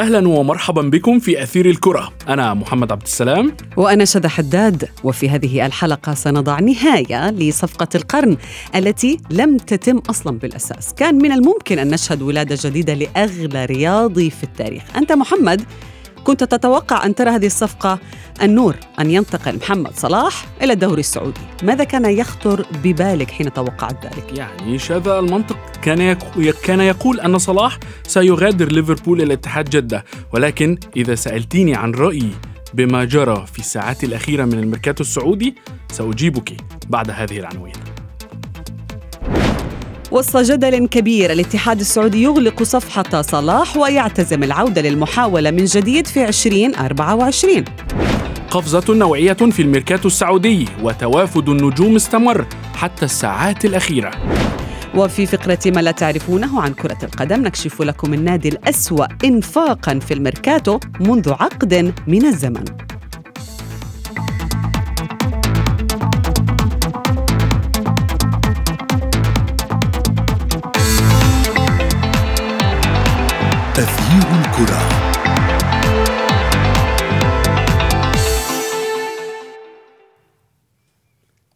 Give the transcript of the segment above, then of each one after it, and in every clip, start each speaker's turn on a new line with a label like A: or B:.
A: أهلا ومرحبا بكم في أثير الكرة. أنا محمد عبد السلام.
B: وأنا شذى حداد. وفي هذه الحلقة سنضع نهاية لصفقة القرن التي لم تتم أصلا بالأساس. كان من الممكن أن نشهد ولادة جديدة لأغلى رياضي في التاريخ. أنت محمد كنت تتوقع أن ترى هذه الصفقة النور أن ينتقل محمد صلاح إلى الدوري السعودي. ماذا كان يخطر ببالك حين توقعت ذلك؟
A: يعني شذا المنطق كان كان يقول أن صلاح سيغادر ليفربول إلى اتحاد جدة. ولكن إذا سألتيني عن رأيي بما جرى في الساعات الأخيرة من الميركاتو السعودي سأجيبك بعد هذه العناوين.
B: وسط جدل كبير. الاتحاد السعودي يغلق صفحة صلاح ويعتزم العودة للمحاولة من جديد في 2024
A: قفزة نوعية في الميركاتو السعودي وتوافد النجوم استمر حتى الساعات الأخيرة.
B: وفي فقرة ما لا تعرفونه عن كرة القدم نكشف لكم النادي الأسوأ إنفاقا في الميركاتو منذ عقد من الزمن.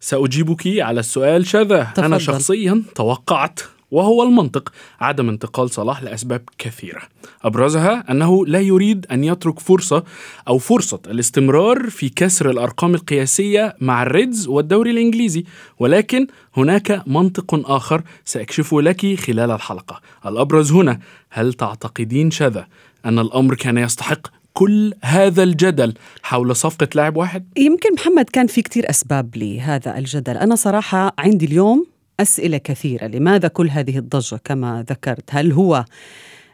A: سأجيبك على السؤال شذا. تفضل. أنا شخصيا توقعت وهو المنطق عدم انتقال صلاح لأسباب كثيرة. أبرزها أنه لا يريد أن يترك فرصة أو فرصة الاستمرار في كسر الأرقام القياسية مع الريدز والدوري الإنجليزي. ولكن هناك منطق آخر ساكشفه لك خلال الحلقة. الأبرز هنا هل تعتقدين شذا أن الأمر كان يستحق كل هذا الجدل حول صفقة لاعب واحد؟
B: يمكن محمد كان في كتير أسباب لهذا الجدل. أنا صراحة عندي اليوم أسئلة كثيرة لماذا كل هذه الضجة كما ذكرت؟ هل هو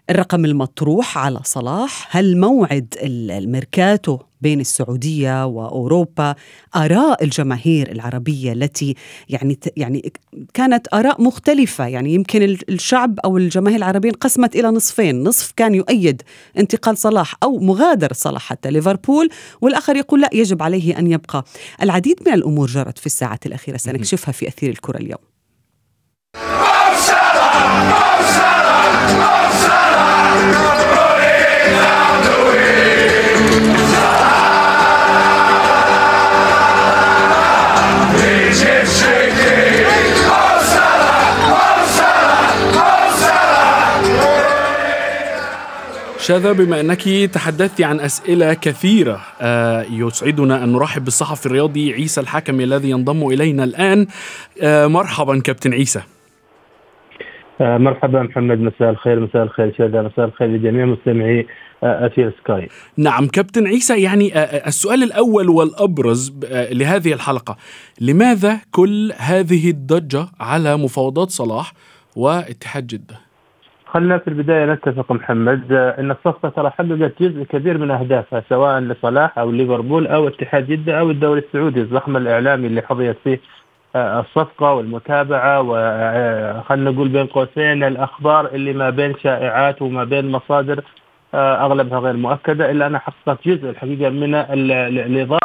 B: الرقم المطروح على صلاح؟ هل موعد الميركاتو بين السعودية وأوروبا آراء الجماهير العربية التي يعني يعني كانت آراء مختلفة. يعني يمكن الشعب أو الجماهير العربيه انقسمت إلى نصفين. نصف كان يؤيد انتقال صلاح أو مغادر صلاح حتى ليفربول والآخر يقول لا يجب عليه أن يبقى. العديد من الأمور جرت في الساعات الأخيرة. سنكشفها في أثير الكرة اليوم.
A: شذا بما أنك تحدثت عن أسئلة كثيرة. آه يسعدنا أن نرحب بالصحفي الرياضي عيسى الحكمي الذي ينضم إلينا الآن. آه مرحبا كابتن عيسى.
C: آه مرحبا محمد. مساء الخير مساء الخير شذا. مساء الخير لجميع مستمعي أثير سكاي.
A: نعم كابتن عيسى يعني السؤال الأول والأبرز لهذه الحلقة. لماذا كل هذه الضجة على مفاوضات صلاح واتحاد جدة؟
C: خلينا في البداية نتفق محمد إن الصفقة ترى حققت جزء كبير من أهدافها سواء لصلاح أو ليفربول أو اتحاد جدة أو الدوري السعودي الزخم الإعلامي اللي حظيت فيه آه، الصفقة والمتابعة وخلينا نقول بين قوسين الأخبار اللي ما بين شائعات وما بين مصادر آه، أغلبها غير مؤكدة إلا انها حققت جزء الحقيقة من الاضاءه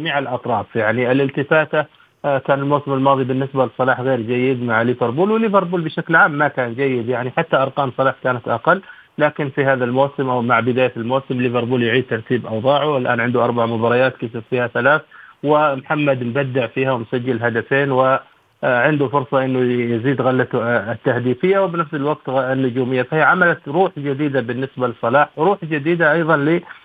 C: جميع الأطراف يعني الالتفاتة آه، كان الموسم الماضي بالنسبة لصلاح غير جيد مع ليفربول وليفربول بشكل عام ما كان جيد يعني حتى أرقام صلاح كانت أقل لكن في هذا الموسم أو مع بداية الموسم ليفربول يعيد ترتيب أوضاعه والان عنده أربع مباريات كسب فيها ثلاث ومحمد مبدع فيها ومسجل هدفين و آه، عنده فرصة إنه يزيد غلته آه، التهديفية وبنفس الوقت النجومية. فهي عملت روح جديدة بالنسبة لصلاح روح جديدة أيضا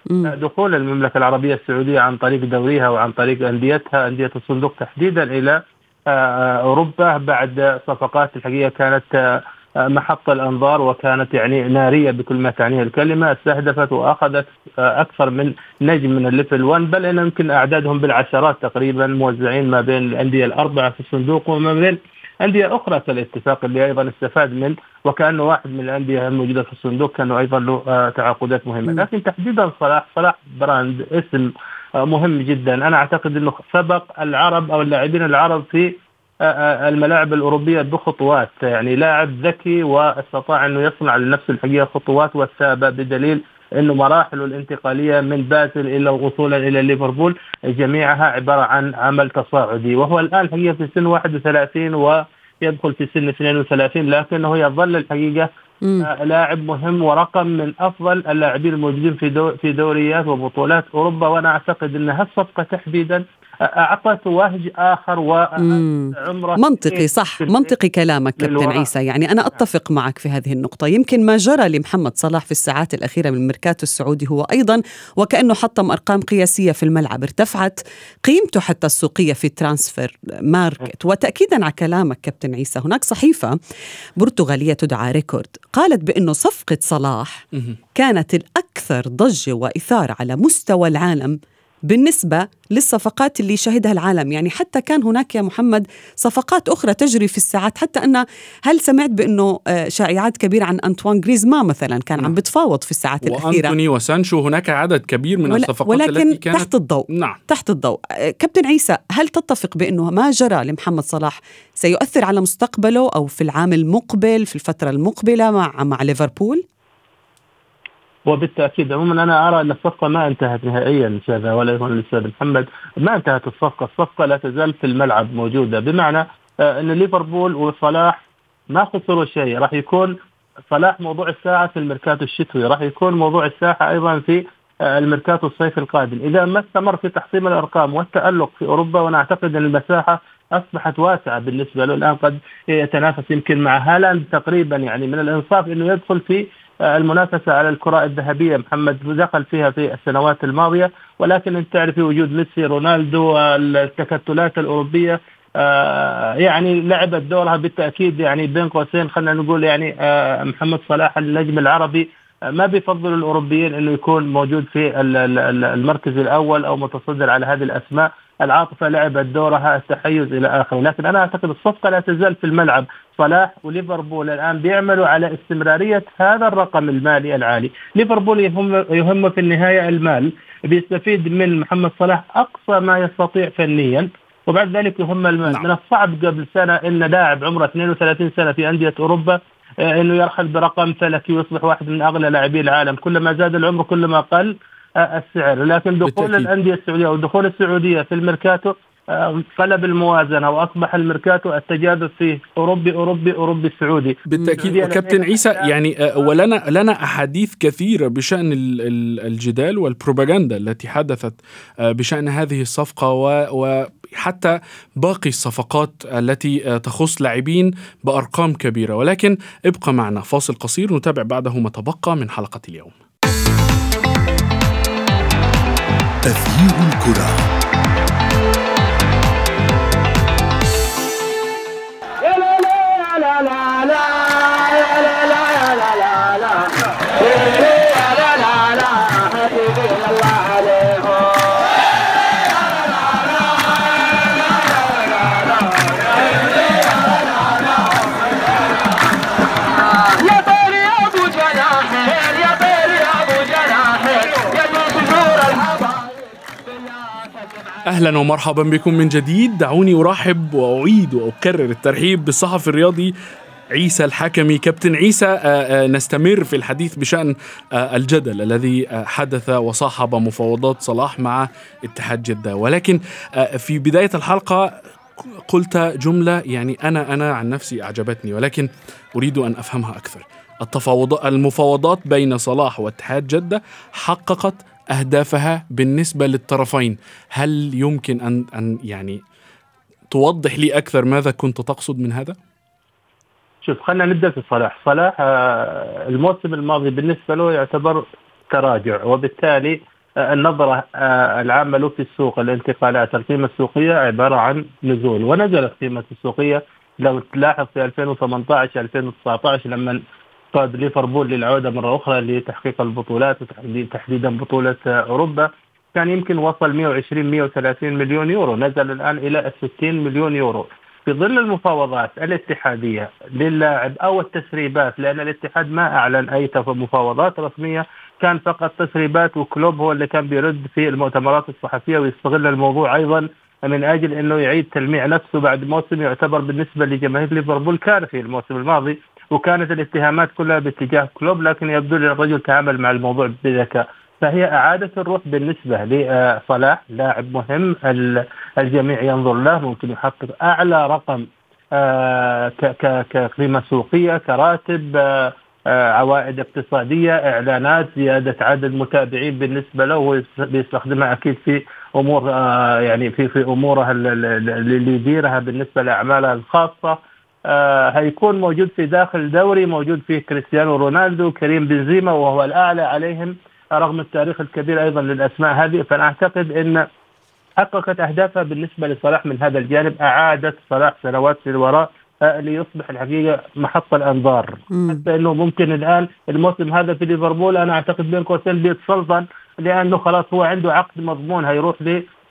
C: لدخول المملكة العربية السعودية عن طريق دوريها وعن طريق أنديتها أندية الصندوق تحديدا إلى آه، أوروبا بعد صفقات الحقيقة كانت محط الأنظار وكانت يعني نارية بكل ما تعنيه الكلمة استهدفت وأخذت أكثر من نجم من ال level 1 بل إن يمكن أعدادهم بالعشرات تقريبا موزعين ما بين الأندية الأربعة في الصندوق وما بين أندية أخرى كالاتفاق اللي أيضا استفاد من وكأنه واحد من الأندية الموجودة في الصندوق كانوا أيضا له آه، تعاقدات مهمة. لكن تحديدا صلاح صلاح brand اسم آه، مهم جدا. أنا أعتقد إنه سبق العرب أو اللاعبين العرب في الملاعب الأوروبية بخطوات يعني لاعب ذكي وأستطاع أنه يصنع لنفسه الحقيقة خطوات وثابه بدليل أنه مراحله الانتقالية من بازل إلى وصولا إلى ليفربول جميعها عبارة عن عمل تصاعدي. وهو الآن حقيقه في سن 31 ويدخل في سن 32 لكنه يظل الحقيقة آه، لاعب مهم ورقم من أفضل اللاعبين الموجودين في دو في دوريات وبطولات أوروبا وأنا أعتقد أن هالصفقة تحديدا اعطت وهج آخر
B: وعمرة منطقي صح. منطقي كلامك كابتن عيسى. يعني أنا أتفق معك في هذه النقطة. يمكن ما جرى لمحمد صلاح في الساعات الأخيرة من الميركاتو السعودي هو أيضا وكأنه حطم أرقام قياسية في الملعب ارتفعت قيمته حتى السوقية في ال Transfermarkt. وتاكيدا على كلامك كابتن عيسى هناك صحيفة برتغالية تدعى ريكورد قالت بأنه صفقة صلاح كانت الأكثر ضجة وإثارة على مستوى العالم بالنسبة للصفقات اللي شهدها العالم يعني حتى كان هناك يا محمد صفقات أخرى تجري في الساعات حتى أن هل سمعت بأنه آه، شائعات كبيرة عن أنطوان غريزما مثلا كان عم نعم. بتفاوض في الساعات الأخيرة
A: وأنتوني وسانشو هناك عدد كبير من الصفقات
B: ولكن
A: التي كانت
B: تحت الضوء
A: نعم.
B: تحت الضوء آه، كابتن عيسى هل تتفق بأنه ما جرى لمحمد صلاح سيؤثر على مستقبله أو في العام المقبل في الفترة المقبلة مع مع ليفربول؟
C: وبالتأكيد عموما أنا أرى أن الصفقة ما انتهت نهائيا أستاذ ولا الأستاذ محمد ما انتهت الصفقة، الصفقة لا تزال في الملعب موجودة. بمعنى آه، أن ليفربول وصلاح ما خسروا شيء. راح يكون صلاح موضوع الساعة في الميركاتو الشتوي. راح يكون موضوع الساحة أيضا في آه، الميركاتو الصيف القادم. إذا ما استمر في تحطيم الأرقام والتألق في أوروبا وأنا أعتقد أن المساحة أصبحت واسعة بالنسبة له. الآن قد يتنافس يمكن مع هالاند تقريبا يعني من الإنصاف إنه يدخل في المنافسة على الكرة الذهبية. محمد دخل فيها في السنوات الماضية ولكن أنت تعرفي وجود ميسي رونالدو التكتلات الأوروبية آه، يعني لعبت دورها بالتأكيد يعني بين قوسين خلينا نقول يعني آه، محمد صلاح النجم العربي. آه، ما بيفضل الأوروبيين إنه يكون موجود في المركز الأول أو متصدر على هذه الأسماء. العاطفة لعبت دورها التحيز إلى اخره، لكن أنا أعتقد الصفقة لا تزال في الملعب، صلاح وليفربول الآن بيعملوا على استمرارية هذا الرقم المالي العالي، ليفربول يهم يهمه في النهاية المال، بيستفيد من محمد صلاح أقصى ما يستطيع فنيا وبعد ذلك يهم المال، نعم. من الصعب قبل سنة إن لاعب عمره 32 سنة في أندية أوروبا آه، إنه يرحل برقم فلكي ويصبح واحد من أغلى لاعبي العالم، كلما زاد العمر كلما قل السعر لكن دخول بالتأكيد. الأندية السعودية أو دخول السعودية في الميركاتو آه، قلب الموازنة وأصبح الميركاتو التجاذب فيه أوروبي أوروبي أوروبي سعودي
A: بالتأكيد. وكابتن عيسى يعني آه، ولنا لنا أحاديث كثيرة بشأن الجدال والبروباغندا التي حدثت آه، بشأن هذه الصفقة وحتى باقي الصفقات التي تخص لاعبين بأرقام كبيرة. ولكن ابقى معنا فاصل قصير نتابع بعده ما تبقى من حلقة اليوم.
D: تغيير الكرة.
A: أهلا ومرحبا بكم من جديد. دعوني أرحب وأعيد وأكرر الترحيب بالصحفي الرياضي عيسى الحكمي كابتن عيسى آه، آه، نستمر في الحديث بشأن آه، الجدل الذي حدث وصاحب مفاوضات صلاح مع اتحاد جدة. ولكن في بداية الحلقة قلت جملة يعني أنا أنا عن نفسي أعجبتني ولكن أريد أن أفهمها أكثر. التفاوض المفاوضات بين صلاح واتحاد جدة حققت أهدافها بالنسبة للطرفين. هل يمكن ان أن يعني توضح لي أكثر ماذا كنت تقصد من هذا؟
C: شوف خلينا نبدأ في صلاح. صلاح آه، الموسم الماضي بالنسبة له يعتبر تراجع وبالتالي آه، النظرة آه، العامة له في السوق الانتقالات القيمة السوقية عبارة عن نزول ونزلت قيمة السوقية. لو تلاحظ في 2018 2019 لما قاد ليفربول للعودة مرة أخرى لتحقيق البطولات وتحديدا بطولة أوروبا. كان يمكن وصل 120 130 مليون يورو. نزل الآن إلى 60 مليون يورو. في ظل المفاوضات الاتحادية للاعب أو التسريبات لأن الاتحاد ما أعلن أي مفاوضات رسمية كان فقط تسريبات وكلوب هو اللي كان بيرد في المؤتمرات الصحفية ويستغل الموضوع أيضا من أجل إنه يعيد تلميع نفسه بعد موسم يعتبر بالنسبة لجماهير ليفربول كارثي الموسم الماضي وكانت الاتهامات كلها باتجاه كلوب لكن يبدو لي الرجل تعامل مع الموضوع بذكاء. فهي إعادة الروح بالنسبة لصلاح لاعب مهم الجميع ينظر له ممكن يحقق أعلى رقم آه، كقيمة سوقية كراتب آه، آه، عوائد اقتصادية إعلانات زيادة عدد متابعين بالنسبة له بيستخدمها أكيد في أمور يعني في في أموره اللي يديرها بالنسبة لاعمالها الخاصة. هيكون موجود في داخل الدوري موجود فيه كريستيانو رونالدو كريم بنزيما وهو الأعلى عليهم رغم التاريخ الكبير أيضا للأسماء هذه. فانا اعتقد إن حققت أهدافها بالنسبة لصلاح من هذا الجانب أعادت صلاح سنوات للوراء آه، ليصبح الحقيقة محط الأنظار. حتى إنه ممكن الآن الموسم هذا في ليفربول أنا أعتقد بين قوسين بيتسلطن لأنه خلاص هو عنده عقد مضمون هيروح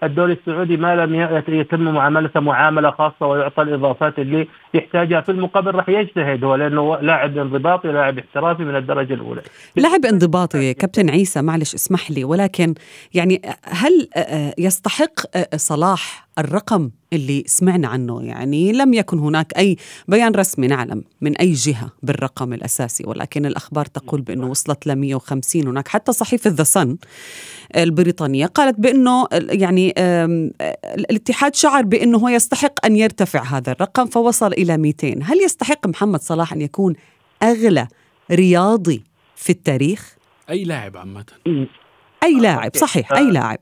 C: الدوري السعودي ما لم يتم معاملته معاملة خاصة ويعطى الإضافات اللي يحتاجها في المقابل راح يجتهد هو لأنه لاعب انضباطي لاعب احترافي من الدرجة الأولى.
B: لاعب انضباطي كابتن عيسى معلش اسمح لي ولكن يعني هل يستحق صلاح الرقم اللي سمعنا عنه. يعني لم يكن هناك أي بيان رسمي نعلم من أي جهة بالرقم الأساسي. ولكن الأخبار تقول بأنه وصلت ل 150 هناك حتى صحيفة ذا سن البريطانية قالت بأنه يعني الاتحاد شعر بأنه هو يستحق أن يرتفع هذا الرقم فوصل إلى 200 هل يستحق محمد صلاح أن يكون أغلى رياضي في التاريخ؟
A: أي لاعب عامة؟
B: أي لاعب صحيح أي لاعب.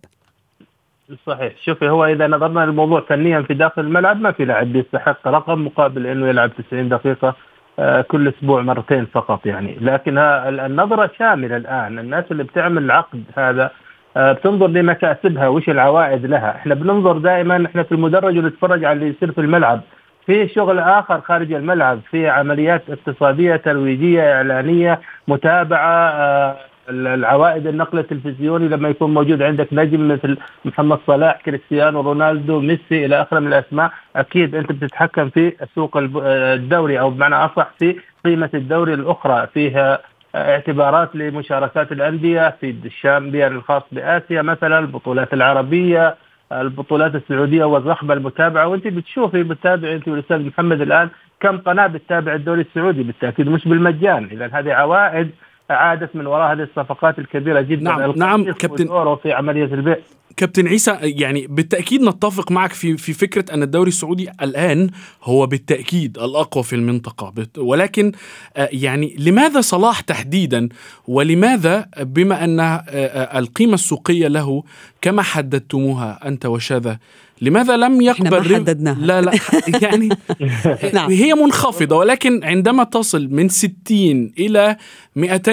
C: صحيح. شوفي هو إذا نظرنا للموضوع فنيا في داخل الملعب ما في لاعب بيستحق رقم مقابل إنه يلعب 90 دقيقة آه، كل أسبوع مرتين فقط يعني. لكن النظرة شاملة الآن. الناس اللي بتعمل العقد هذا آه، بتنظر لمكاسبها وش العوائد لها. إحنا بننظر دائما إحنا في المدرج ونتفرج على اللي يصير في الملعب. في شغل آخر خارج الملعب في عمليات اقتصادية ترويجية إعلانية متابعة آه، العوائد النقل التلفزيوني لما يكون موجود عندك نجم مثل محمد صلاح كريستيانو رونالدو ميسي إلى آخره من الأسماء أكيد أنت بتتحكم في سوق الدوري أو بمعنى أصح في قيمة الدوري الأخرى فيها اعتبارات لمشاركات الأندية في الشامبيون الخاص بآسيا مثلا البطولات العربية البطولات السعودية والرغبه المتابعة وأنت بتشوفي بتتابع أنت والأستاذ محمد الآن كم قناة بتتابع الدوري السعودي بالتأكيد مش بالمجان اذا هذه عوائد عادت من وراء هذه الصفقات الكبيرة جدا.
A: نعم نعم كابتن.
C: في عملية البيع.
A: كابتن عيسى يعني بالتأكيد نتفق معك في في فكرة أن الدوري السعودي الآن هو بالتأكيد الأقوى في المنطقة. ولكن آه، يعني لماذا صلاح تحديدا؟ ولماذا بما أن آه، آه، القيمة السوقية له كما حددتموها أنت وشذا لماذا لم يقبل
B: إحنا ما حددناها.
A: لا لا يعني نعم. هي منخفضة ولكن عندما تصل من 60 إلى 200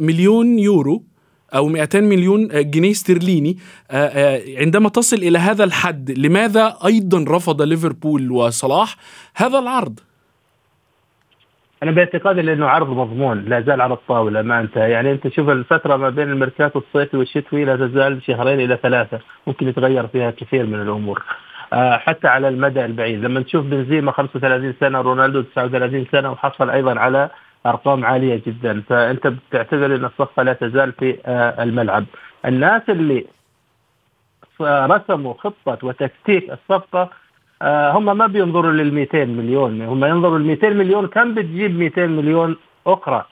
A: مليون يورو أو 200 مليون جنيه استرليني آه، آه، عندما تصل إلى هذا الحد لماذا أيضا رفض ليفربول وصلاح هذا العرض؟
C: أنا باعتقادي لأنه عرض مضمون لا زال على الطاولة ما انتهى يعني أنت شوف الفترة ما بين الميركاتو الصيفي والشتوي لا تزال شهرين إلى ثلاثة ممكن يتغير فيها كثير من الأمور آه حتى على المدى البعيد لما تشوف بنزيما 35 سنة رونالدو 39 سنة وحصل أيضا على أرقام عالية جدا. فأنت بتعتبر إن الصفقة لا تزال في آه الملعب. الناس اللي رسموا خطة وتكتيك الصفقة آه، هم ما بينظروا لل 200 مليون. هم ينظروا ل 200 مليون كم بتجيب 200 مليون أخرى؟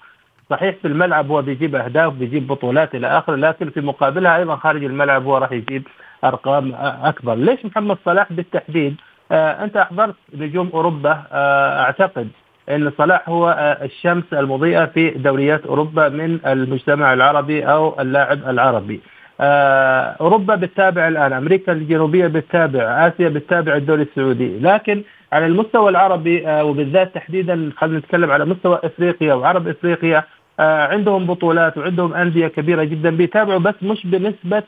C: صحيح في الملعب هو بيجيب أهداف بيجيب بطولات إلى آخره لكن في مقابلها أيضا خارج الملعب هو راح يجيب أرقام أكبر. ليش محمد صلاح بالتحديد؟ آه أنت أحضرت نجوم أوروبا آه أعتقد إن صلاح هو آه الشمس المضيئة في دوريات أوروبا من المجتمع العربي أو اللاعب العربي. آه، أوروبا بتتابع الآن أمريكا الجنوبية بتتابع آسيا بتتابع الدوري السعودي. لكن على المستوى العربي آه، وبالذات تحديدا خلينا نتكلم على مستوى إفريقيا وعرب إفريقيا عندهم بطولات وعندهم أندية كبيرة جدا بيتابعوا بس مش بنسبة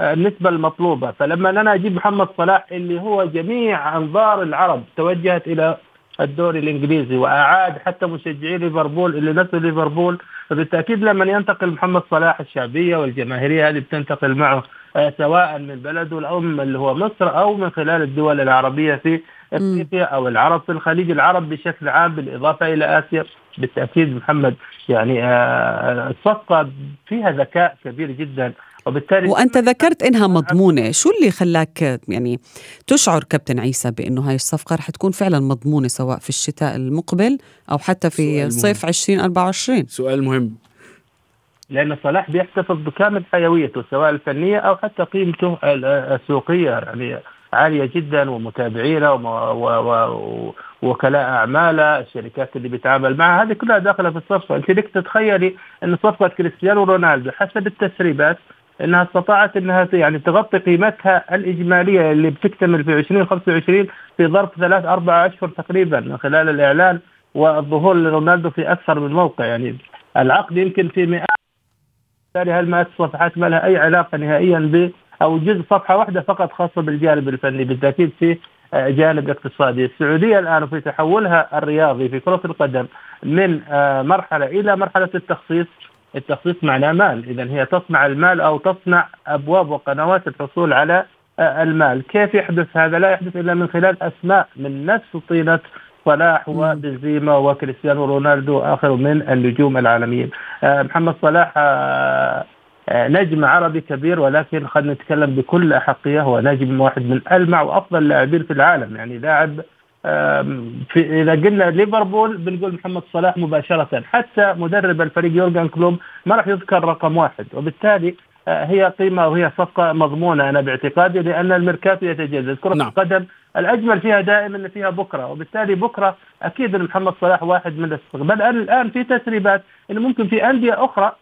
C: النسبة المطلوبة. فلما أنا أجيب محمد صلاح اللي هو جميع أنظار العرب توجهت إلى الدوري الإنجليزي وأعاد حتى مشجعي ليفربول اللي نسوا ليفربول. فبالتاكيد لما ينتقل محمد صلاح الشعبية والجماهيرية هذه بتنتقل معه آه، سواء من بلده الام اللي هو مصر أو من خلال الدول العربية في إفريقيا أو العرب في الخليج العرب بشكل عام بالإضافة إلى آسيا. بالتأكيد محمد يعني آه، الصفقه فيها ذكاء كبير جدا.
B: وبالتالي وأنت ذكرت إنها مضمونة. شو اللي خلاك يعني تشعر كابتن عيسى بأنه هاي الصفقة رح تكون فعلا مضمونة سواء في الشتاء المقبل أو حتى في صيف 2024
A: سؤال مهم.
C: لأن صلاح بيحتفظ بكامل حيويته سواء الفنية أو حتى قيمته السوقية يعني عالية جدا ومتابعينه ووكلاء أعماله الشركات اللي بيتعامل معها هذه كلها داخلة في الصفقة. أنت لك تتخيلي إن صفقة كريستيانو رونالدو حسب التسريبات إنها استطاعت إنها يعني تغطي قيمتها الإجمالية اللي بتكتمل في 2025 في ظرف ثلاث أربع أشهر تقريبا من خلال الإعلان والظهور لرونالدو في أكثر من موقع. يعني العقد يمكن في مئات بالتالي هالمئات الصفحات ما لها أي علاقة نهائيا ب أو جزء صفحة واحدة فقط خاصة بالجانب الفني بالتأكيد في آه، جانب اقتصادي. السعودية الآن في تحولها الرياضي في كرة القدم من آه، مرحلة إلى مرحلة التخصيص. التخصيص معناه مال. اذا هي تصنع المال أو تصنع أبواب وقنوات الحصول على آه، المال. كيف يحدث هذا؟ لا يحدث إلا من خلال أسماء من نفس طينة صلاح وبنزيما وكريستيانو رونالدو واخر من النجوم العالميين. محمد صلاح آه، نجم عربي كبير ولكن خلينا نتكلم بكل أحقية هو نجم واحد من ألمع وأفضل اللاعبين في العالم. يعني لاعب في إذا قلنا ليفربول بنقول محمد صلاح مباشرة. حتى مدرب الفريق يورجن كلوب ما راح يذكر رقم واحد. وبالتالي آه، هي قيمة وهي صفقة مضمونة أنا باعتقادي لأن الميركاتو يتجدد كرة نعم. القدم الأجمل فيها دائما إن فيها بكرة. وبالتالي بكرة أكيد إن محمد صلاح واحد من بل الآن في تسريبات انه ممكن في أندية أخرى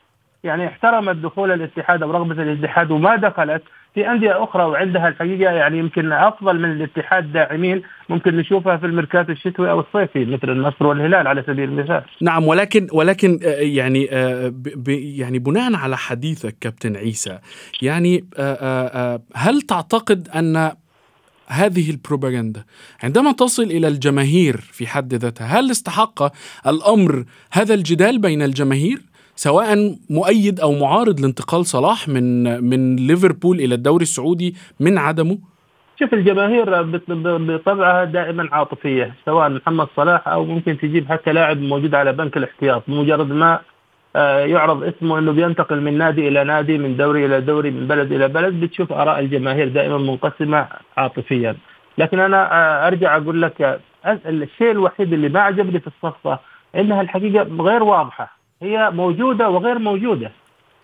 C: يعني احترمت دخول الاتحاد أو رغبة الاتحاد وما دخلت. في أندية أخرى وعندها الحقيقة يعني يمكن أفضل من الاتحاد داعمين ممكن نشوفها في الميركاتو الشتوي أو الصيفي مثل النصر والهلال على سبيل المثال.
A: نعم ولكن ولكن آه، يعني آه، يعني بناء على حديثك كابتن عيسى يعني آه، هل تعتقد أن هذه البروباغندا عندما تصل إلى الجماهير في حد ذاتها هل استحق الأمر هذا الجدال بين الجماهير سواء مؤيد أو معارض لانتقال صلاح من من ليفربول إلى الدوري السعودي من عدمه؟
C: شوف الجماهير بطبعها دائما عاطفية سواء محمد صلاح أو ممكن تجيب حتى لاعب موجود على بنك الاحتياط. بمجرد ما آه، يعرض اسمه إنه بينتقل من نادي إلى نادي من دوري إلى دوري من بلد إلى بلد بتشوف آراء الجماهير دائما منقسمة عاطفيا. لكن أنا آه، أرجع أقول لك الشيء الوحيد اللي ما عجبني في الصفقة إنها الحقيقة غير واضحة. هي موجودة وغير موجودة.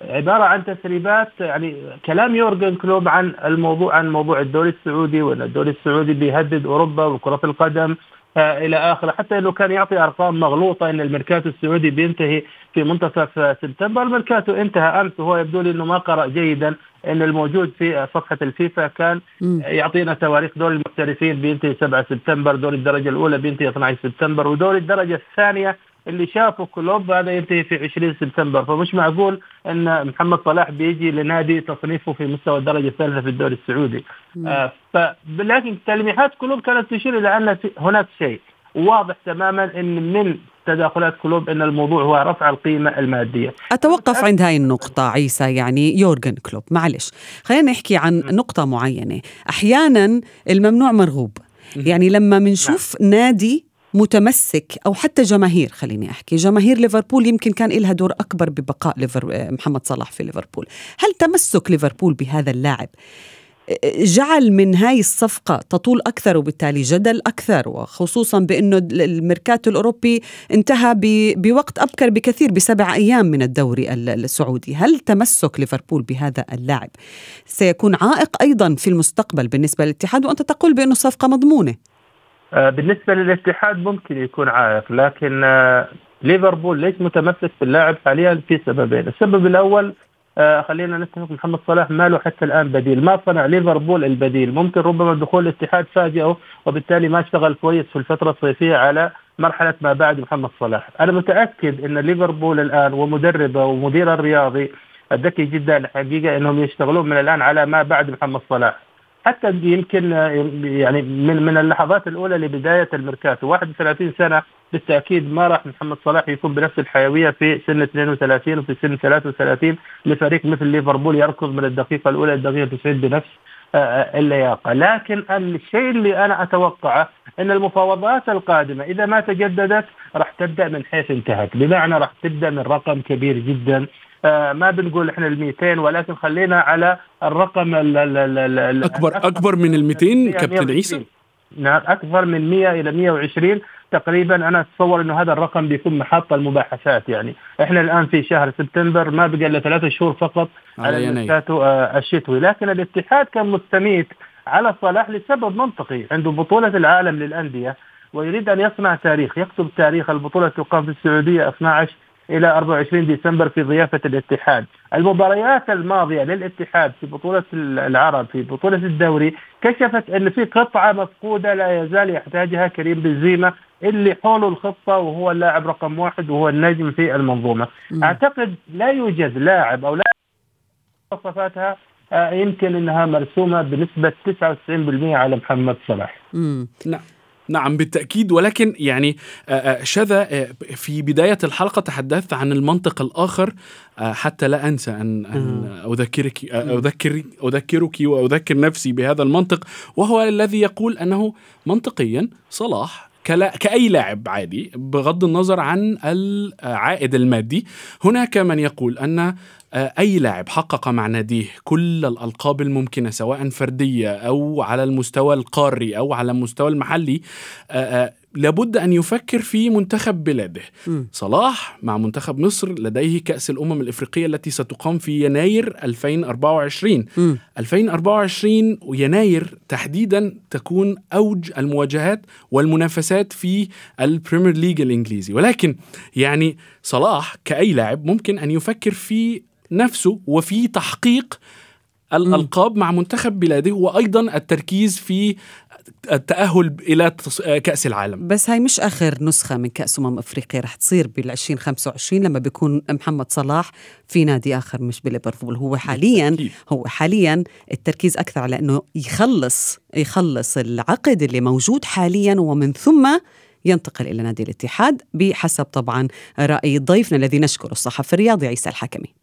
C: عبارة عن تسريبات يعني كلام يورجن كلوب عن الموضوع عن موضوع الدوري السعودي وإن الدوري السعودي بيهدد أوروبا وكرة القدم آه إلى آخره. حتى إنه كان يعطي أرقام مغلوطة إن الميركاتو السعودي بينتهي في منتصف سبتمبر. الميركاتو انتهى أمس وهو يبدو لي إنه ما قرأ جيدا إن الموجود في صفحة الفيفا كان يعطينا تواريخ دوري المحترفين بينتهي 7 سبتمبر دوري الدرجة الأولى بينتهي 12 سبتمبر ودوري الدرجة الثانية اللي شافه كلوب هذا ينتهي في 20 سبتمبر. فمش معقول إن محمد صلاح بيجي لنادي تصنيفه في مستوى الدرجة الثالثة في الدوري السعودي. آه لكن تلميحات كلوب كانت تشير إلى أن هناك شيء. واضح تماما إن من تداخلات كلوب إن الموضوع هو رفع القيمة المادية.
B: أتوقف عند هاي النقطة عيسى يعني يورجن كلوب. معلش خلينا نحكي عن نقطة معينة. أحيانا الممنوع مرغوب. يعني لما بنشوف نعم. نادي متمسك أو حتى جماهير خليني أحكي. جماهير ليفربول يمكن كان لها دور أكبر ببقاء ليفر محمد صلاح في ليفربول. هل تمسك ليفربول بهذا اللاعب؟ جعل من هاي الصفقة تطول أكثر وبالتالي جدل أكثر وخصوصا بأنه الميركاتو الأوروبي انتهى بوقت أبكر بكثير بسبع أيام من الدوري السعودي. هل تمسك ليفربول بهذا اللاعب؟ سيكون عائق أيضا في المستقبل بالنسبة للاتحاد وأنت تقول بأنه صفقة مضمونة.
C: بالنسبة للاتحاد ممكن يكون عائق لكن آه، ليفربول ليش متمسك باللاعب حاليا في سببين، السبب الأول آه، خلينا نتفق محمد صلاح ما له حتى الآن بديل، ما صنع ليفربول البديل، ممكن ربما دخول الاتحاد فاجئه وبالتالي ما اشتغل كويس في الفترة الصيفية على مرحلة ما بعد محمد صلاح، أنا متأكد إن ليفربول الآن ومدربه ومدير الرياضي ذكي جدا الحقيقة إنهم يشتغلون من الآن على ما بعد محمد صلاح، حتى يمكن يعني من من اللحظات الأولى لبداية الميركاتو. 31 سنة بالتأكيد ما راح محمد صلاح يكون بنفس الحيوية في سن 32 وفي سن 33 لفريق مثل ليفربول يركض من الدقيقة الأولى للدقيقه 90 بنفس آه، آه، اللياقة، لكن الشيء اللي أنا أتوقعه إن المفاوضات القادمة إذا ما تجددت راح تبدأ من حيث انتهت، بمعنى راح تبدأ من رقم كبير جدا ما بنقول إحنا ال 200 ولكن خلينا على الرقم ال ال ال
A: اكبر أكبر من ال 200 كابتن عيسى؟
C: نعم أكثر من 100 إلى 120 تقريبا أنا أتصور إنه هذا الرقم بيكون محط المباحثات يعني. إحنا الآن في شهر سبتمبر ما بقى إلا ثلاثة شهور فقط
A: على يناير.
C: آه، الشتوي. لكن الاتحاد كان مستميت على صلاح لسبب منطقي عنده بطولة العالم للأندية ويريد أن يصنع تاريخ يكتب تاريخ البطولة تقام في السعودية 12 إلى 24 ديسمبر في ضيافة الاتحاد، المباريات الماضية للاتحاد في بطولة العرب في بطولة الدوري كشفت أن في قطعة مفقودة لا يزال يحتاجها كريم بنزيما اللي حوله الخطة وهو اللاعب رقم واحد وهو النجم في المنظومة، م. أعتقد لا يوجد لاعب أو لاعب مواصفاتها آه، يمكن إنها مرسومة بنسبة 99% على محمد صلاح.
A: نعم نعم بالتأكيد. ولكن يعني آه، آه، شذا آه، في بداية الحلقة تحدثت عن المنطق الآخر. حتى لا أنسى أن, أن أذكرك أذكر أذكرك وأذكر نفسي بهذا المنطق. وهو الذي يقول أنه منطقيا صلاح كأي لاعب عادي بغض النظر عن العائد المادي. هناك من يقول أن آه، أي لاعب حقق مع ناديه كل الألقاب الممكنة سواء فردية أو على المستوى القاري أو على المستوى المحلي آه، آه، لابد أن يفكر في منتخب بلاده م. صلاح مع منتخب مصر لديه كأس الأمم الإفريقية التي ستقام في يناير 2024 م. 2024 يناير تحديدا تكون أوج المواجهات والمنافسات في البريمير ليج الإنجليزي ولكن يعني صلاح كأي لاعب ممكن أن يفكر في نفسه وفي تحقيق الألقاب مع منتخب بلاده وأيضا التركيز في التأهل إلى كأس العالم.
B: بس هاي مش آخر نسخة من كأس أمم أفريقيا رح تصير بال 2025 لما بيكون محمد صلاح في نادي آخر مش بليفربول. هو حاليا هو حاليا التركيز أكثر على أنه يخلص يخلص العقد اللي موجود حاليا ومن ثم ينتقل إلى نادي الاتحاد بحسب طبعا رأي ضيفنا الذي نشكره الصحفي الرياضي عيسى الحكمي.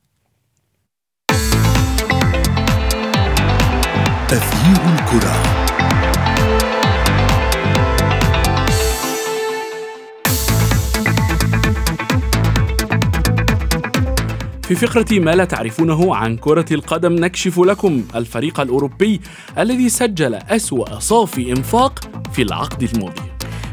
D: تغيير الكرة.
A: في فقرة ما لا تعرفونه عن كرة القدم نكشف لكم الفريق الأوروبي الذي سجل أسوأ صافي إنفاق في العقد الماضي.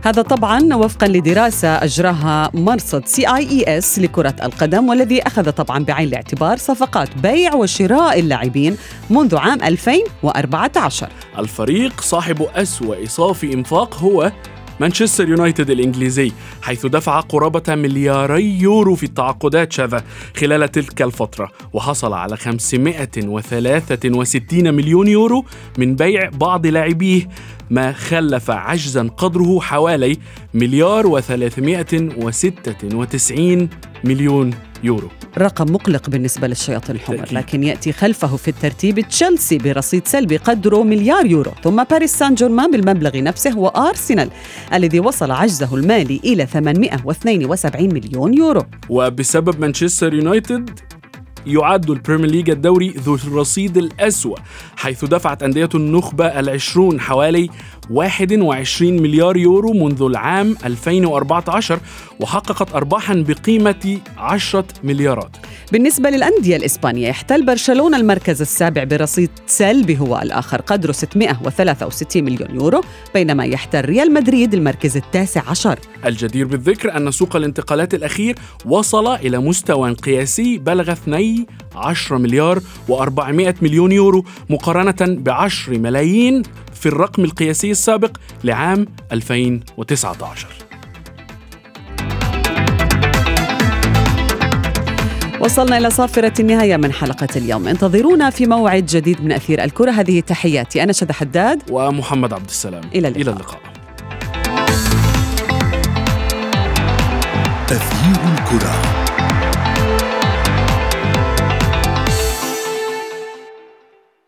B: هذا طبعا وفقا لدراسة أجراها مرصد CIES لكرة القدم والذي أخذ طبعا بعين الاعتبار صفقات بيع وشراء اللاعبين منذ عام 2014
A: الفريق صاحب أسوأ صافي إنفاق هو مانشستر يونايتد الإنجليزي حيث دفع قرابة ملياري يورو في التعاقدات شذا خلال تلك الفترة وحصل على 563 مليون يورو من بيع بعض لاعبيه ما خلف عجزا قدره حوالي مليار و396 مليون. يورو.
B: رقم مقلق بالنسبة للشياطين الحمر لكن يأتي خلفه في الترتيب تشيلسي برصيد سلبي قدره مليار يورو ثم باريس سان جيرمان بالمبلغ نفسه وأرسنال الذي وصل عجزه المالي إلى 872 مليون يورو.
A: وبسبب مانشستر يونايتد يعد البريمير ليج الدوري ذو الرصيد الأسوأ حيث دفعت أندية النخبة العشرون حوالي 21 مليار يورو منذ العام 2014 وحققت أرباحا بقيمة 10 مليارات.
B: بالنسبة للأندية الإسبانية يحتل برشلونة المركز السابع برصيد سلبي هو الآخر قدره 663 مليون يورو بينما يحتل ريال مدريد المركز التاسع عشر.
A: الجدير بالذكر أن سوق الانتقالات الأخير وصل إلى مستوى قياسي بلغ 12 مليار و400 مليون يورو مقارنة ب 10 ملايين في الرقم القياسي السابق لعام 2019
B: وصلنا إلى صافرة النهاية من حلقة اليوم. انتظرونا في موعد جديد من أثير الكرة. هذه تحياتي. أنا شد حداد.
A: ومحمد عبد السلام.
B: إلى اللقاء, إلى
A: اللقاء.
D: تغيير الكرة.